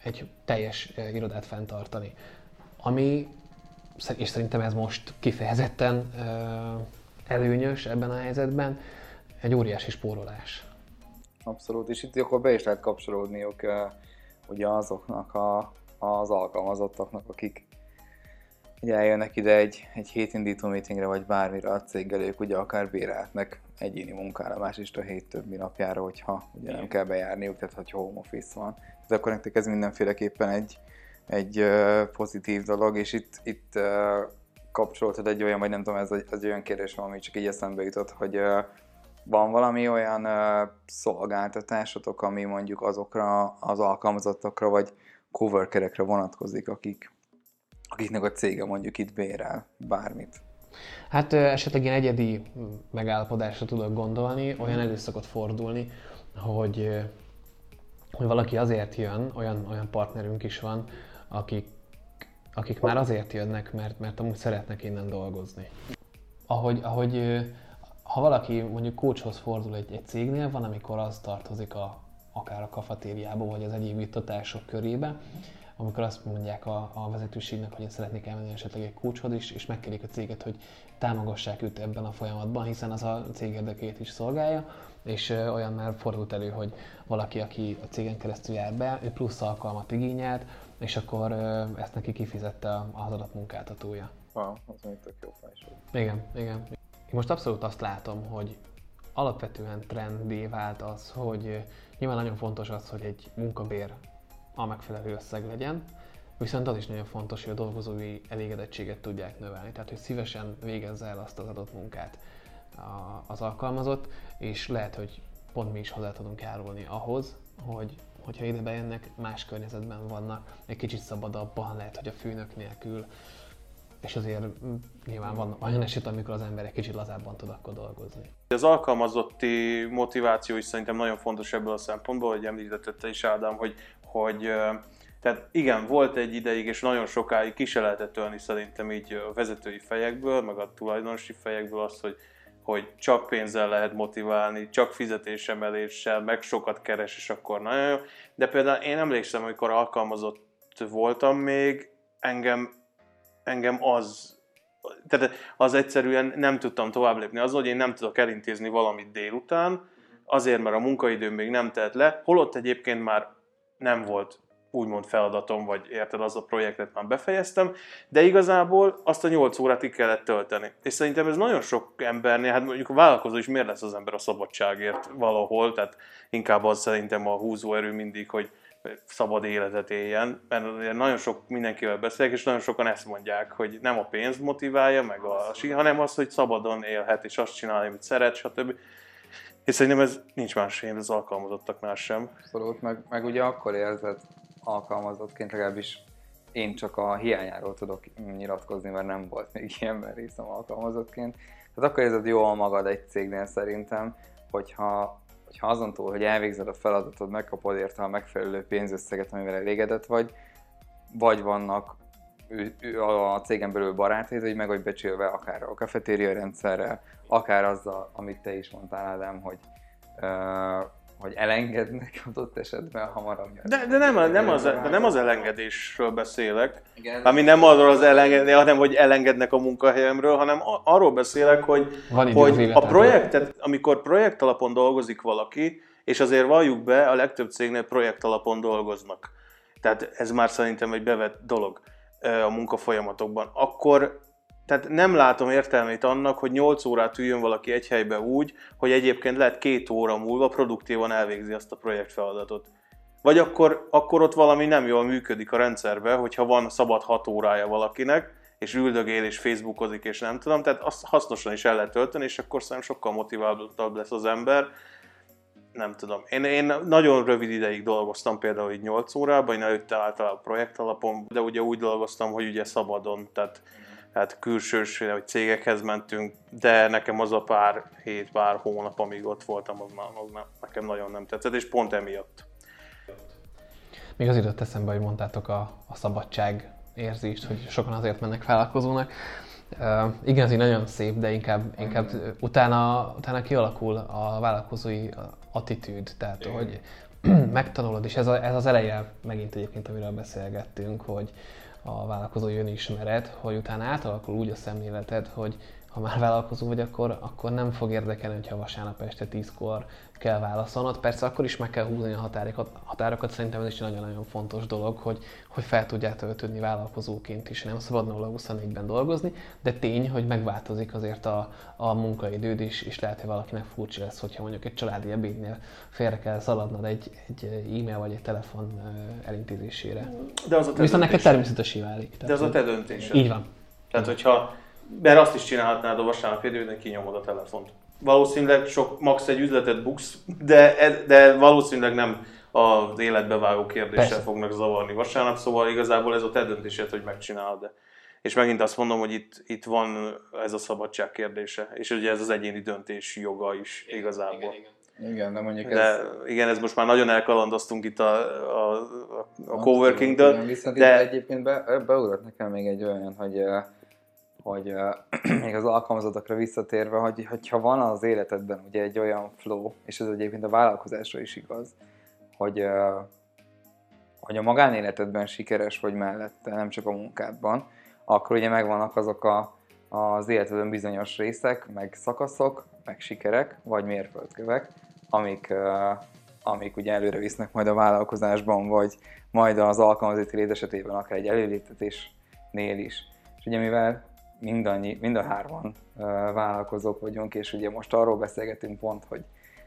egy teljes irodát fenntartani. Ami, és szerintem ez most kifejezetten előnyös ebben a helyzetben, egy óriási spórolás. Abszolút, és itt akkor be is lehet kapcsolódniuk ugye azoknak a, az alkalmazottaknak, akik ugye eljönnek ide egy, egy hétindító meetingre, vagy bármire a céggel, ők ugye akár bérelhetnek egyéni munkállomás is a hét többi napjára, hogyha ugye nem kell bejárniuk, tehát hogy home office van. Tehát akkor nektek ez mindenféleképpen egy, egy pozitív dolog, és itt, itt kapcsoltad egy olyan, vagy nem tudom, ez egy olyan kérdés van, ami csak így eszembe jutott, hogy van valami olyan szolgáltatásotok, ami mondjuk azokra az alkalmazottakra, vagy coworkerekre vonatkozik, akik akiknek a cége mondjuk itt bérel bármit? Hát esetleg ilyen egyedi megállapodásra tudok gondolni, olyan elő szokott fordulni, hogy, hogy valaki azért jön, olyan, olyan partnerünk is van, akik, akik már azért jönnek, mert, mert amúgy szeretnek innen dolgozni. Ahogy, ahogy ha valaki mondjuk coachhoz fordul egy, egy cégnél, van, amikor az tartozik a, akár a kafetériába, vagy az egyéb juttatások körébe, amikor azt mondják a, a vezetőségnek, hogy én szeretnék elmenni esetleg egy kulcshoz is, és megkérik a céget, hogy támogassák őt ebben a folyamatban, hiszen az a cég érdekét is szolgálja, és olyan már fordult elő, hogy valaki, aki a cégen keresztül jár be, ő plusz alkalmat igényelt, és akkor ezt neki kifizette az adott munkáltatója. Wow, az még tök jó felső. Igen, igen. Én most abszolút azt látom, hogy alapvetően trendé vált az, hogy nyilván nagyon fontos az, hogy egy munkabér a megfelelő összeg legyen, viszont az is nagyon fontos, hogy a dolgozói elégedettséget tudják növelni, tehát hogy szívesen végezze el azt az adott munkát az alkalmazott, és lehet, hogy pont mi is hozzá tudunk járulni ahhoz, hogy, hogyha ide bejönnek, más környezetben vannak, egy kicsit szabadabban, lehet, hogy a főnök nélkül, és azért mm, nyilván van olyan eset, amikor az ember egy kicsit lazábban tud akkor dolgozni. Az alkalmazotti motiváció is szerintem nagyon fontos ebből a szempontból, hogy említette is Ádám, hogy, hogy tehát igen, volt egy ideig, és nagyon sokáig ki se lehetett tölni szerintem így a vezetői fejekből, meg a tulajdonosi fejekből azt, hogy, hogy csak pénzzel lehet motiválni, csak fizetésemeléssel, meg sokat keres, és akkor nagyon jó. De például én emlékszem, amikor alkalmazott voltam még, engem, engem az, tehát az egyszerűen nem tudtam tovább lépni. Az, hogy én nem tudok elintézni valamit délután, azért, mert a munkaidőm még nem telt le, holott egyébként már nem volt úgymond feladatom, vagy érted, az a projektet már befejeztem, de igazából azt a 8 órát ki kellett tölteni. És szerintem ez nagyon sok embernél, hát mondjuk a vállalkozó is miért lesz az ember a szabadságért valahol, tehát inkább az szerintem a húzóerő mindig, hogy szabad életet éljen, mert nagyon sok mindenkivel beszélek, és nagyon sokan ezt mondják, hogy nem a pénz motiválja, meg a hanem az, hogy szabadon élhet, és azt csinálja, amit szeret, stb. És szerintem ez nincs más én az alkalmazottaknál sem. Abszolút, meg, meg ugye akkor érzed alkalmazottként, legalábbis én csak a hiányáról tudok nyilatkozni, mert nem volt még ilyen részem alkalmazottként. Tehát akkor érzed jól magad egy cégnél szerintem, hogyha, hogyha azon túl, hogy elvégzed a feladatod, megkapod érte a megfelelő pénzösszeget, amivel elégedett vagy, vagy vannak ő, ő, a cégen belül barátaid, hogy meg vagy becsülve akár a kafetéria rendszerrel, akár azzal, amit te is mondtál, Ádám, hogy uh, hogy elengednek adott esetben hamarabb. De, de, nem, nem, az, de nem az elengedésről beszélek, Igen. ami nem arról az elengedni, hanem hogy elengednek a munkahelyemről, hanem arról beszélek, hogy, hogy a projektet, amikor projekt alapon dolgozik valaki, és azért valljuk be, a legtöbb cégnél projekt alapon dolgoznak. Tehát ez már szerintem egy bevett dolog a munkafolyamatokban. Akkor tehát nem látom értelmét annak, hogy 8 órát üljön valaki egy helybe úgy, hogy egyébként lehet két óra múlva produktívan elvégzi azt a projektfeladatot. Vagy akkor, akkor ott valami nem jól működik a rendszerben, hogyha van szabad 6 órája valakinek, és üldögél és facebookozik, és nem tudom, tehát azt hasznosan is el lehet tölteni, és akkor szerintem sokkal motiváltabb lesz az ember. Nem tudom. Én, én nagyon rövid ideig dolgoztam például így 8 órában, én előtte általában projekt alapon, de ugye úgy dolgoztam, hogy ugye szabadon, tehát hát külsős vagy cégekhez mentünk, de nekem az a pár hét, pár hónap, amíg ott voltam, az, az nem, nekem nagyon nem tetszett, és pont emiatt. Még az jutott eszembe, hogy mondtátok a, a szabadság érzést, hogy sokan azért mennek vállalkozónak. Uh, igen, ez így nagyon szép, de inkább, inkább utána, utána kialakul a vállalkozói attitűd, tehát igen. hogy megtanulod, és ez, a, ez az eleje megint egyébként, amiről beszélgettünk, hogy, a vállalkozói önismeret, hogy utána átalakul úgy a szemléleted, hogy ha már vállalkozó vagy, akkor, akkor nem fog érdekelni, hogyha vasárnap este 10-kor kell válaszolnod. Persze akkor is meg kell húzni a határokat, határokat. szerintem ez is nagyon-nagyon fontos dolog, hogy, hogy fel tudjál töltődni vállalkozóként is. Nem szabad 0-24-ben dolgozni, de tény, hogy megváltozik azért a, a munkaidőd is, és lehet, hogy valakinek furcsa lesz, hogyha mondjuk egy családi ebédnél félre kell szaladnod egy, egy e-mail vagy egy telefon elintézésére. De az a te Viszont neked természetesé válik. De az a te döntésed. Így van. Tehát, hogyha, mert azt is csinálhatnád a vasárnap időben, kinyomod a telefont valószínűleg sok, max egy üzletet buksz, de, de valószínűleg nem az életbe vágó kérdéssel Persze. fognak zavarni vasárnap, szóval igazából ez a te döntésed, hogy megcsinálod. De. És megint azt mondom, hogy itt, itt van ez a szabadság kérdése, és ugye ez az egyéni döntés joga is igen, igazából. Igen, igen. Igen, de mondjuk de, ez... Igen, ez most már nagyon elkalandoztunk itt a, a, a, a coworking-dől. Viszont de... egyébként be, beugrott nekem még egy olyan, hogy hogy még az alkalmazatokra visszatérve, hogy, hogyha van az életedben ugye egy olyan flow, és ez egyébként a vállalkozásra is igaz, hogy, hogy a magánéletedben sikeres vagy mellette, nem csak a munkádban, akkor ugye megvannak azok a, az életedben bizonyos részek, meg szakaszok, meg sikerek, vagy mérföldkövek, amik, amik ugye előre visznek majd a vállalkozásban, vagy majd az alkalmazotti léт esetében akár egy előléptetésnél is. És ugye mivel mindannyi, mind a hárman uh, vállalkozók vagyunk, és ugye most arról beszélgetünk pont, hogy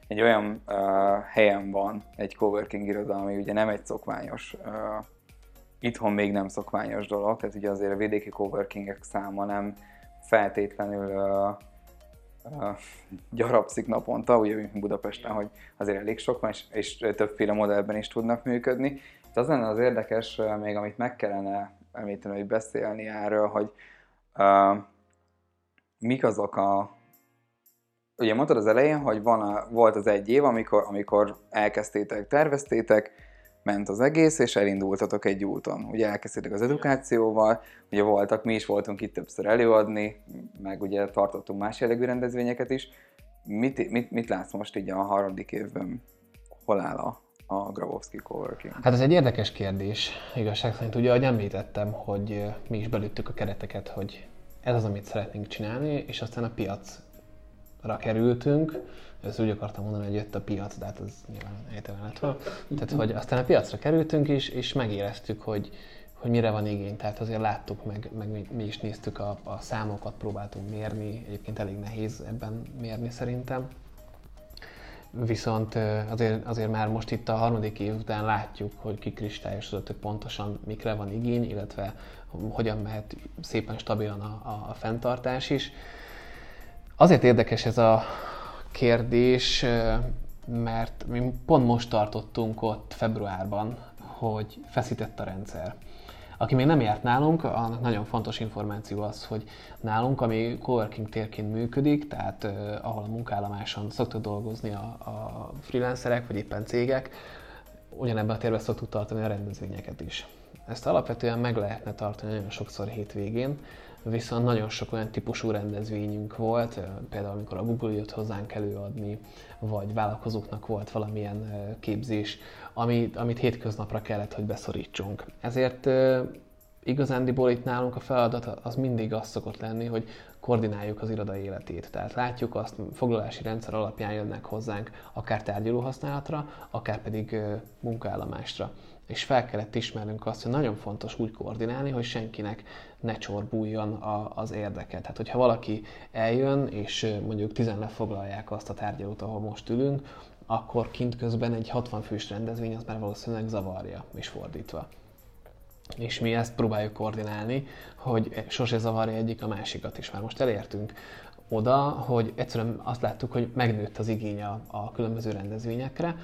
egy olyan uh, helyen van egy coworking iroda, ami ugye nem egy szokványos, uh, itthon még nem szokványos dolog, tehát ugye azért a vidéki coworkingek száma nem feltétlenül uh, gyarapszik naponta, ugye mint Budapesten, hogy azért elég sok van, és, és többféle modellben is tudnak működni. Itt az lenne az érdekes, még amit meg kellene említeni, hogy beszélni erről, hogy uh, mik azok a... Ugye mondtad az elején, hogy van a, volt az egy év, amikor, amikor elkezdtétek, terveztétek, ment az egész, és elindultatok egy úton. Ugye elkezdtétek az edukációval, ugye voltak, mi is voltunk itt többször előadni, meg ugye tartottunk más jellegű rendezvényeket is. Mit, mit, mit látsz most így a harmadik évben? Hol áll a, a Grabowski Coworking? Hát ez egy érdekes kérdés, igazság szerint. Ugye, ahogy említettem, hogy mi is belüttük a kereteket, hogy ez az, amit szeretnénk csinálni, és aztán a piacra kerültünk, ezt úgy akartam mondani, hogy jött a piac, de hát ez nyilván helytelen lett volna. Tehát, hogy aztán a piacra kerültünk is, és megéreztük, hogy, hogy mire van igény. Tehát azért láttuk, meg, meg mi, mi is néztük a, a számokat, próbáltunk mérni. Egyébként elég nehéz ebben mérni szerintem. Viszont azért, azért már most itt a harmadik év után látjuk, hogy kikristályosodott, hogy pontosan mikre van igény, illetve hogyan mehet szépen stabilan a, a, fenntartás is. Azért érdekes ez a, kérdés, mert mi pont most tartottunk ott februárban, hogy feszített a rendszer. Aki még nem járt nálunk, annak nagyon fontos információ az, hogy nálunk, ami coworking térként működik, tehát uh, ahol a munkállomáson szoktak dolgozni a, a freelancerek, vagy éppen cégek, ugyanebben a térben szoktuk tartani a rendezvényeket is. Ezt alapvetően meg lehetne tartani nagyon sokszor hétvégén, viszont nagyon sok olyan típusú rendezvényünk volt, például amikor a Google jött hozzánk előadni, vagy vállalkozóknak volt valamilyen képzés, amit, amit hétköznapra kellett, hogy beszorítsunk. Ezért igazándiból itt nálunk a feladat az mindig az szokott lenni, hogy koordináljuk az iroda életét. Tehát látjuk azt, foglalási rendszer alapján jönnek hozzánk akár tárgyaló használatra, akár pedig munkállomásra és fel kellett ismernünk azt, hogy nagyon fontos úgy koordinálni, hogy senkinek ne csorbuljon a, az érdeke. Tehát, hogyha valaki eljön, és mondjuk tizen lefoglalják azt a tárgyalót, ahol most ülünk, akkor kint közben egy 60 fős rendezvény az már valószínűleg zavarja, és fordítva. És mi ezt próbáljuk koordinálni, hogy sose zavarja egyik a másikat is. Már most elértünk oda, hogy egyszerűen azt láttuk, hogy megnőtt az igény a, a különböző rendezvényekre,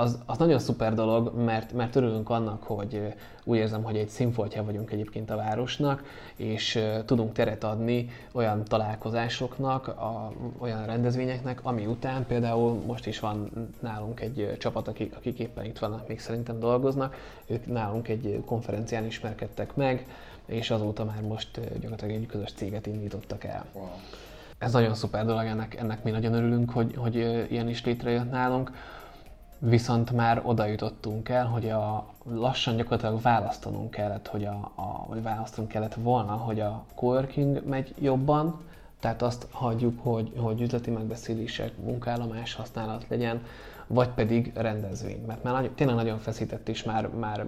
az, az nagyon szuper dolog, mert, mert örülünk annak, hogy úgy érzem, hogy egy színfoltja vagyunk egyébként a városnak, és tudunk teret adni olyan találkozásoknak, a, olyan rendezvényeknek, ami után például most is van nálunk egy csapat, akik, akik éppen itt vannak, még szerintem dolgoznak, ők nálunk egy konferencián ismerkedtek meg, és azóta már most gyakorlatilag egy közös céget indítottak el. Wow. Ez nagyon szuper dolog, ennek, ennek mi nagyon örülünk, hogy, hogy ilyen is létrejött nálunk Viszont már oda jutottunk el, hogy a lassan gyakorlatilag választanunk kellett, hogy a, a, vagy választanunk kellett volna, hogy a coworking megy jobban, tehát azt hagyjuk, hogy, hogy üzleti megbeszélések, munkállomás használat legyen, vagy pedig rendezvény. Mert már nagyon, tényleg nagyon feszített, és már, már,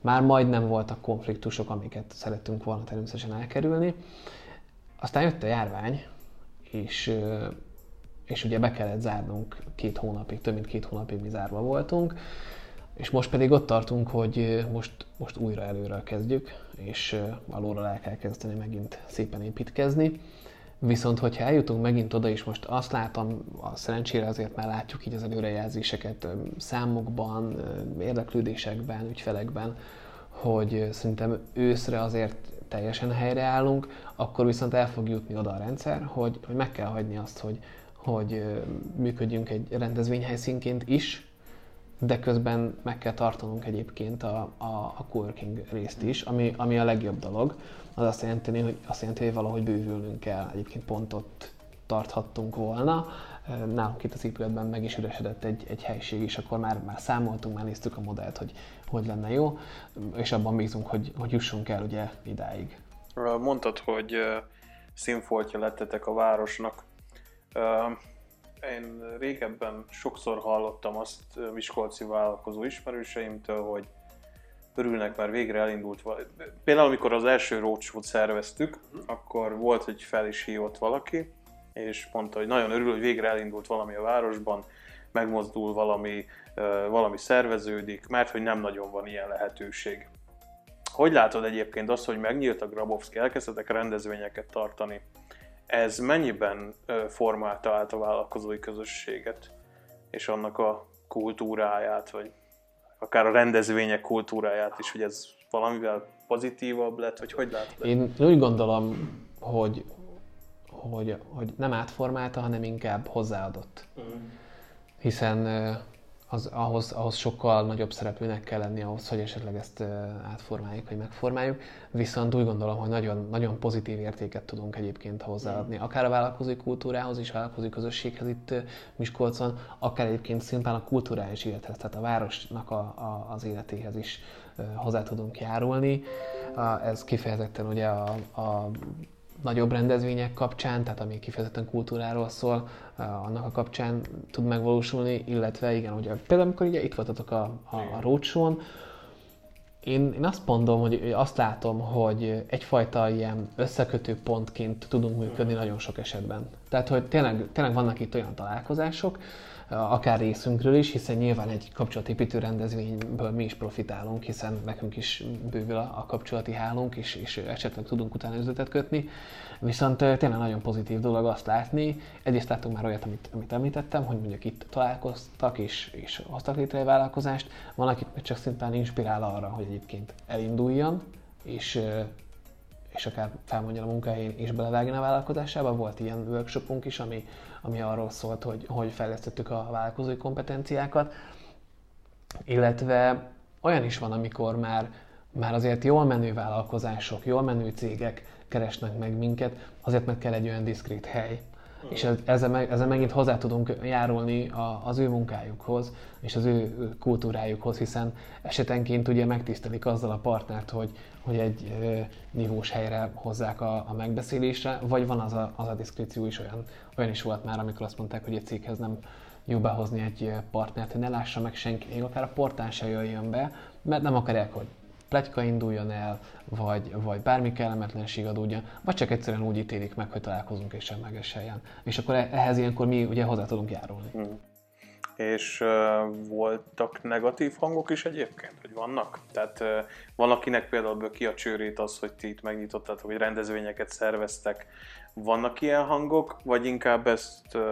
már majdnem voltak konfliktusok, amiket szerettünk volna természetesen elkerülni. Aztán jött a járvány, és és ugye be kellett zárnunk két hónapig, több mint két hónapig mi zárva voltunk, és most pedig ott tartunk, hogy most, most újra előre kezdjük, és alulról el kell kezdeni megint szépen építkezni. Viszont, hogyha eljutunk megint oda is, most azt látom, a szerencsére azért már látjuk így az előrejelzéseket számokban, érdeklődésekben, ügyfelekben, hogy szerintem őszre azért teljesen helyreállunk, akkor viszont el fog jutni oda a rendszer, hogy, hogy meg kell hagyni azt, hogy, hogy működjünk egy rendezvényhelyszínként is, de közben meg kell tartanunk egyébként a, a, a coworking részt is, ami, ami a legjobb dolog. Az azt jelenti, hogy, azt jelenti, hogy valahogy bővülnünk kell. Egyébként pont ott tarthattunk volna. Nálunk itt az épületben meg is üresedett egy, egy helység, és akkor már, már számoltunk, már néztük a modellt, hogy hogy lenne jó, és abban bízunk, hogy, hogy jussunk el ugye idáig. Mondtad, hogy színfoltja lettetek a városnak. Én régebben sokszor hallottam azt miskolci vállalkozó ismerőseimtől, hogy örülnek, már végre elindult valami. Például, amikor az első roadshow szerveztük, akkor volt, hogy fel is hívott valaki, és mondta, hogy nagyon örül, hogy végre elindult valami a városban, megmozdul valami, valami szerveződik, mert hogy nem nagyon van ilyen lehetőség. Hogy látod egyébként azt, hogy megnyílt a Grabowski, elkezdtek rendezvényeket tartani, ez mennyiben formálta át a vállalkozói közösséget, és annak a kultúráját, vagy akár a rendezvények kultúráját is, hogy ez valamivel pozitívabb lett, vagy hogy látod? Én úgy gondolom, hogy, hogy, hogy nem átformálta, hanem inkább hozzáadott. Hiszen ö, az, ahhoz, ahhoz sokkal nagyobb szereplőnek kell lenni ahhoz, hogy esetleg ezt átformáljuk, vagy megformáljuk. Viszont úgy gondolom, hogy nagyon, nagyon pozitív értéket tudunk egyébként hozzáadni. Akár a vállalkozói kultúrához és a vállalkozói közösséghez itt Miskolcon, akár egyébként szimplán a kulturális élethez, tehát a városnak a, a, az életéhez is hozzá tudunk járulni. Ez kifejezetten ugye a, a nagyobb rendezvények kapcsán, tehát ami kifejezetten kultúráról szól, eh, annak a kapcsán tud megvalósulni, illetve igen, ugye például amikor ugye itt voltatok a, a, a roadshow én, én azt mondom, hogy azt látom, hogy egyfajta ilyen összekötő pontként tudunk működni nagyon sok esetben. Tehát, hogy tényleg, tényleg vannak itt olyan találkozások, akár részünkről is, hiszen nyilván egy kapcsolatépítő rendezvényből mi is profitálunk, hiszen nekünk is bővül a, kapcsolati hálónk, és, és esetleg tudunk utána üzletet kötni. Viszont tényleg nagyon pozitív dolog azt látni. Egyrészt láttunk már olyat, amit, amit említettem, hogy mondjuk itt találkoztak és, és hoztak létre egy vállalkozást. Van, akit csak szintén inspirál arra, hogy egyébként elinduljon, és és akár felmondja a munkahelyén és belevágjon a vállalkozásába. Volt ilyen workshopunk is, ami, ami arról szólt, hogy, hogy fejlesztettük a vállalkozói kompetenciákat. Illetve olyan is van, amikor már, már azért jól menő vállalkozások, jól menő cégek keresnek meg minket, azért mert kell egy olyan diszkrét hely, és ezzel, meg, ezzel megint hozzá tudunk járulni a, az ő munkájukhoz, és az ő kultúrájukhoz, hiszen esetenként ugye megtisztelik azzal a partnert, hogy, hogy egy ö, nívós helyre hozzák a, a megbeszélésre, vagy van az a, az a diszkréció is olyan, olyan is volt már, amikor azt mondták, hogy egy céghez nem jó behozni egy partnert, hogy ne lássa meg senki, még akár a portán se jöjjön be, mert nem akarják, hogy pletyka induljon el, vagy, vagy bármi kellemetlenség adódjon, vagy csak egyszerűen úgy ítélik meg, hogy találkozunk és semleges helyen. És akkor e- ehhez ilyenkor mi ugye hozzá tudunk járulni. Hmm. És uh, voltak negatív hangok is egyébként, hogy vannak? Tehát uh, van, akinek például ki a csőrét az, hogy ti itt megnyitottátok, hogy rendezvényeket szerveztek. Vannak ilyen hangok, vagy inkább ezt, uh,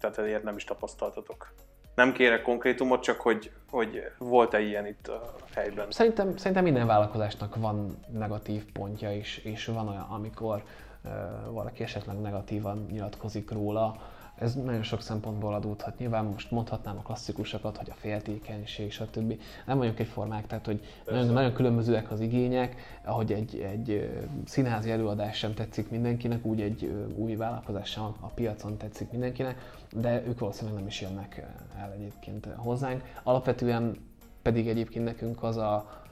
tehát ezért nem is tapasztaltatok? Nem kérek konkrétumot, csak hogy, hogy volt-e ilyen itt a helyben? Szerintem, szerintem minden vállalkozásnak van negatív pontja is, és van olyan, amikor uh, valaki esetleg negatívan nyilatkozik róla, ez nagyon sok szempontból adódhat. Nyilván most mondhatnám a klasszikusokat, hogy a féltékenység, stb. Nem vagyunk egyformák, tehát hogy nagyon, nagyon különbözőek az igények, ahogy egy, egy színházi előadás sem tetszik mindenkinek, úgy egy új vállalkozás sem a piacon tetszik mindenkinek, de ők valószínűleg nem is jönnek el egyébként hozzánk. Alapvetően pedig egyébként nekünk az a,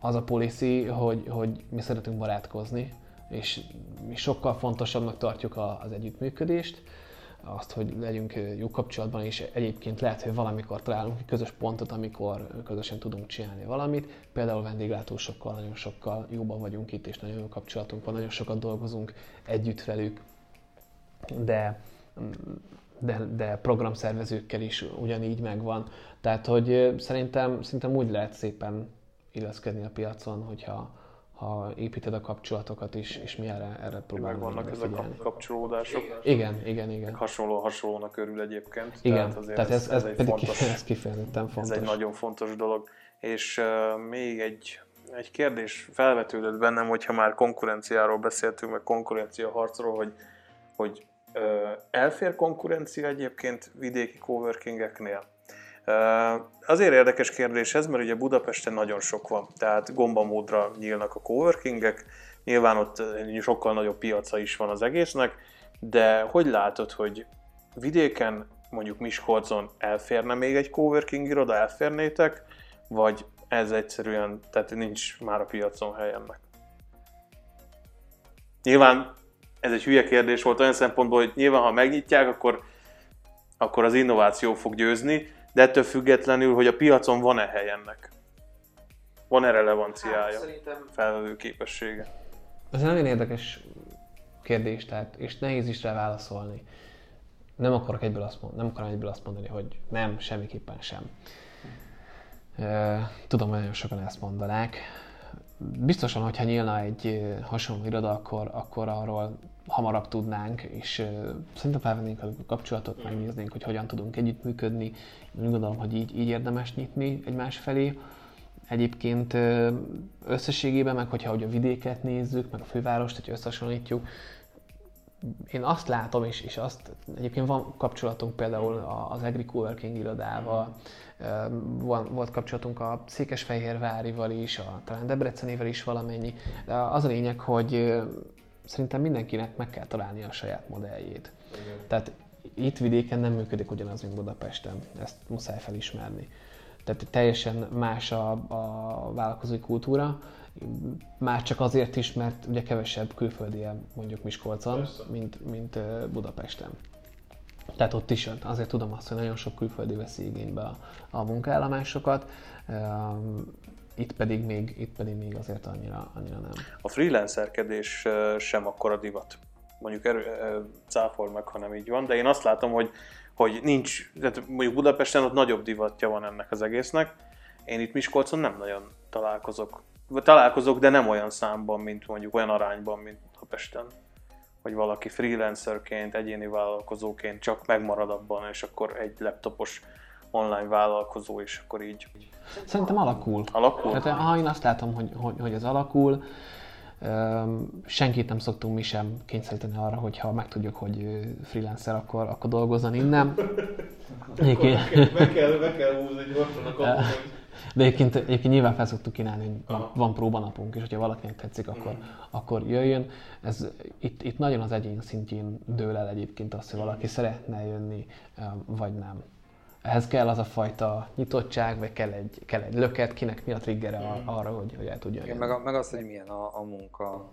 az a policy, hogy, hogy mi szeretünk barátkozni, és mi sokkal fontosabbnak tartjuk az együttműködést, azt, hogy legyünk jó kapcsolatban, és egyébként lehet, hogy valamikor találunk egy közös pontot, amikor közösen tudunk csinálni valamit. Például vendéglátósokkal nagyon sokkal jobban vagyunk itt, és nagyon jó kapcsolatunk van, nagyon sokat dolgozunk együtt velük, de, de, de programszervezőkkel is ugyanígy megvan. Tehát, hogy szerintem, szerintem úgy lehet szépen illeszkedni a piacon, hogyha, ha építed a kapcsolatokat is, és mi erre, erre próbálunk Meg vannak ezek a kapcsolódások. Igen, igen, igen. Hasonló hasonlónak örül egyébként. Igen, tehát, azért tehát ez, ez, ez, ez, pedig fontos, ez kifejezetten fontos. Ez egy nagyon fontos dolog. És uh, még egy, egy kérdés felvetődött bennem, hogyha már konkurenciáról beszéltünk, meg konkurencia harcról, hogy, hogy uh, elfér konkurencia egyébként vidéki coworkingeknél? Azért érdekes kérdés ez, mert ugye Budapesten nagyon sok van, tehát gombamódra nyílnak a coworkingek, nyilván ott sokkal nagyobb piaca is van az egésznek, de hogy látod, hogy vidéken, mondjuk Miskolcon elférne még egy coworking iroda, elférnétek, vagy ez egyszerűen, tehát nincs már a piacon hely ennek? Nyilván ez egy hülye kérdés volt olyan szempontból, hogy nyilván ha megnyitják, akkor, akkor az innováció fog győzni, de ettől függetlenül, hogy a piacon van-e hely ennek? Van-e relevanciája, hát, szerintem... felvevő képessége? Ez nagyon érdekes kérdés, tehát, és nehéz is rá válaszolni. Nem akarok egyből azt mondani, nem akarom egyből azt mondani, hogy nem, semmiképpen sem. Tudom, hogy nagyon sokan ezt mondanák. Biztosan, hogyha nyílna egy hasonló iroda, akkor, akkor arról hamarabb tudnánk, és uh, szerintem felvennénk a kapcsolatot, megnéznénk, hogy hogyan tudunk együttműködni. Én gondolom, hogy így, így érdemes nyitni egymás felé. Egyébként összességében, meg hogyha hogy a vidéket nézzük, meg a fővárost, hogy összehasonlítjuk, én azt látom, és, és azt egyébként van kapcsolatunk például az Agri Coworking irodával, van, volt kapcsolatunk a Székesfehérvárival is, a, talán Debrecenével is valamennyi. De az a lényeg, hogy szerintem mindenkinek meg kell találni a saját modelljét. Igen. Tehát itt vidéken nem működik ugyanaz, mint Budapesten. Ezt muszáj felismerni. Tehát teljesen más a, a vállalkozói kultúra, már csak azért is, mert ugye kevesebb külföldi mondjuk Miskolcon, mint, mint Budapesten. Tehát ott is azért tudom azt, hogy nagyon sok külföldi veszi igénybe a, a munkaállomásokat, itt pedig még, itt pedig még azért annyira, annyira nem. A freelancerkedés sem akkora divat. Mondjuk erő, cáfol meg, ha nem így van, de én azt látom, hogy, hogy nincs, tehát mondjuk Budapesten ott nagyobb divatja van ennek az egésznek. Én itt Miskolcon nem nagyon találkozok. Találkozok, de nem olyan számban, mint mondjuk olyan arányban, mint Budapesten hogy valaki freelancerként, egyéni vállalkozóként csak megmarad abban, és akkor egy laptopos online vállalkozó, és akkor így... Szerintem alakul. Alakul? Tehát ha én azt látom, hogy, hogy, hogy ez alakul, senkit nem szoktunk mi sem kényszeríteni arra, hogy ha megtudjuk, hogy freelancer, akkor, akkor dolgozzon innen. Egyébként... Meg kell, meg kell húzni gyorsan a de egyébként, egyébként nyilván fel szoktuk kínálni, hogy van, van próbanapunk, és hogyha valakinek tetszik, akkor, mm. akkor jöjjön. Ez, itt, itt nagyon az egyén szintjén dől el egyébként az, hogy valaki szeretne jönni, vagy nem. Ehhez kell az a fajta nyitottság, vagy kell egy, kell egy löket, kinek mi a triggere mm. arra, hogy, hogy el tudja jönni. Meg, a, meg az, hogy milyen a, a munka.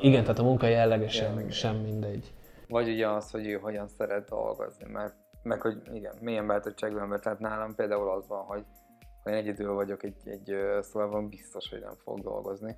Igen, tehát a munka jellegesen jelleg. sem mindegy. Vagy ugye az, hogy ő hogyan szeret dolgozni, mert meg hogy igen, milyen beállítottságban, mert tehát nálam például az van, hogy ha én egyedül vagyok egy, egy szobában, biztos, hogy nem fog dolgozni,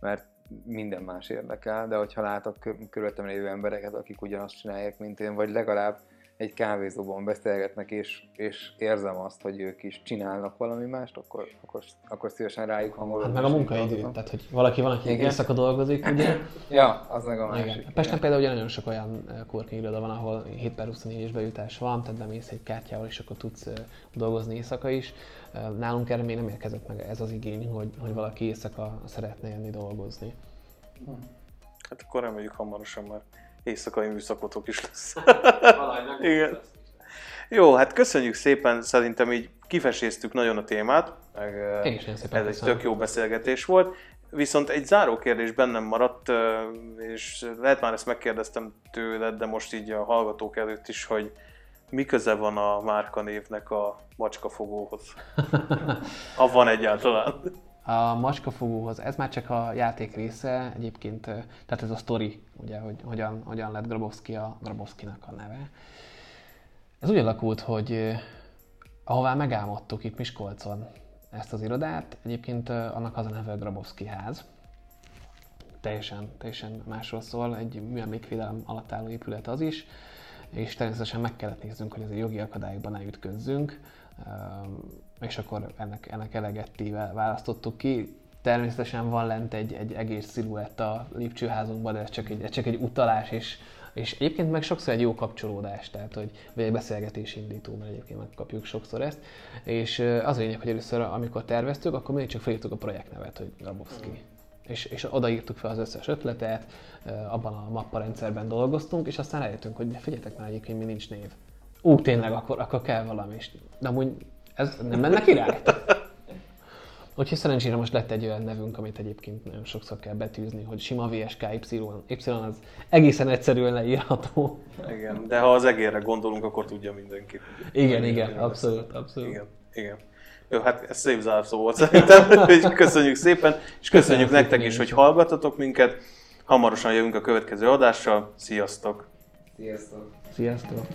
mert minden más érdekel, de hogyha látok körülöttem lévő embereket, akik ugyanazt csinálják, mint én, vagy legalább egy kávézóban beszélgetnek, és, és érzem azt, hogy ők is csinálnak valami mást, akkor, akkor, akkor szívesen rájuk hangolok. Hát meg a munkaidő, tehát hogy valaki van, aki éjszaka dolgozik, ugye? ja, az meg a másik. Igen. Pesten például ugye nagyon sok olyan coworking iroda van, ahol 7 per 24 es bejutás van, tehát bemész egy kártyával, és akkor tudsz dolgozni éjszaka is. Nálunk erre még nem érkezett meg ez az igény, hogy, hogy valaki éjszaka szeretne jönni dolgozni. Hát akkor reméljük hamarosan már éjszakai műszakotok is lesz. Igen. Jó, hát köszönjük szépen, szerintem így kifeséztük nagyon a témát. Meg, Én is ez egy tök jó beszélgetés volt. Viszont egy záró kérdés bennem maradt, és lehet már ezt megkérdeztem tőled, de most így a hallgatók előtt is, hogy mi köze van a márkanévnek a macskafogóhoz? ha van egyáltalán. A macskafogóhoz, ez már csak a játék része, egyébként, tehát ez a story, ugye, hogy hogyan, hogyan lett Grabowski a Grabowskinak a neve. Ez úgy alakult, hogy ahová megálmodtuk itt Miskolcon ezt az irodát, egyébként annak az a neve a Grabowski ház. Teljesen, teljesen másról szól, egy műemlékvédelem alatt álló épület az is és természetesen meg kellett néznünk, hogy a jogi akadályokban ne ütközzünk, és akkor ennek, ennek elegettével választottuk ki. Természetesen van lent egy, egy egész sziluett a lépcsőházunkban, de ez csak egy, ez csak egy utalás, és, és egyébként meg sokszor egy jó kapcsolódás, tehát hogy, vagy egy beszélgetés indító, mert egyébként megkapjuk sokszor ezt. És az a lényeg, hogy először, amikor terveztük, akkor mindig csak felírtuk a projektnevet, hogy Grabowski. Mm és, és odaírtuk fel az összes ötletet, abban a mappa rendszerben dolgoztunk, és aztán rájöttünk, hogy figyeljetek már egyébként, mi nincs név. Ú, tényleg, akkor, akkor kell valami, és de amúgy ez nem menne király. Úgyhogy szerencsére most lett egy olyan nevünk, amit egyébként nagyon sokszor kell betűzni, hogy sima VSK Y, Y az egészen egyszerűen leírható. Igen, de ha az egérre gondolunk, akkor tudja mindenki. Igen, igen, abszolút, abszolút. Igen, igen. Jó, hát ez szép zárszó volt szerintem, köszönjük szépen, és köszönjük Köszönöm nektek is, hogy hallgatotok minket. Hamarosan jövünk a következő adással. Sziasztok! Sziasztok! Sziasztok!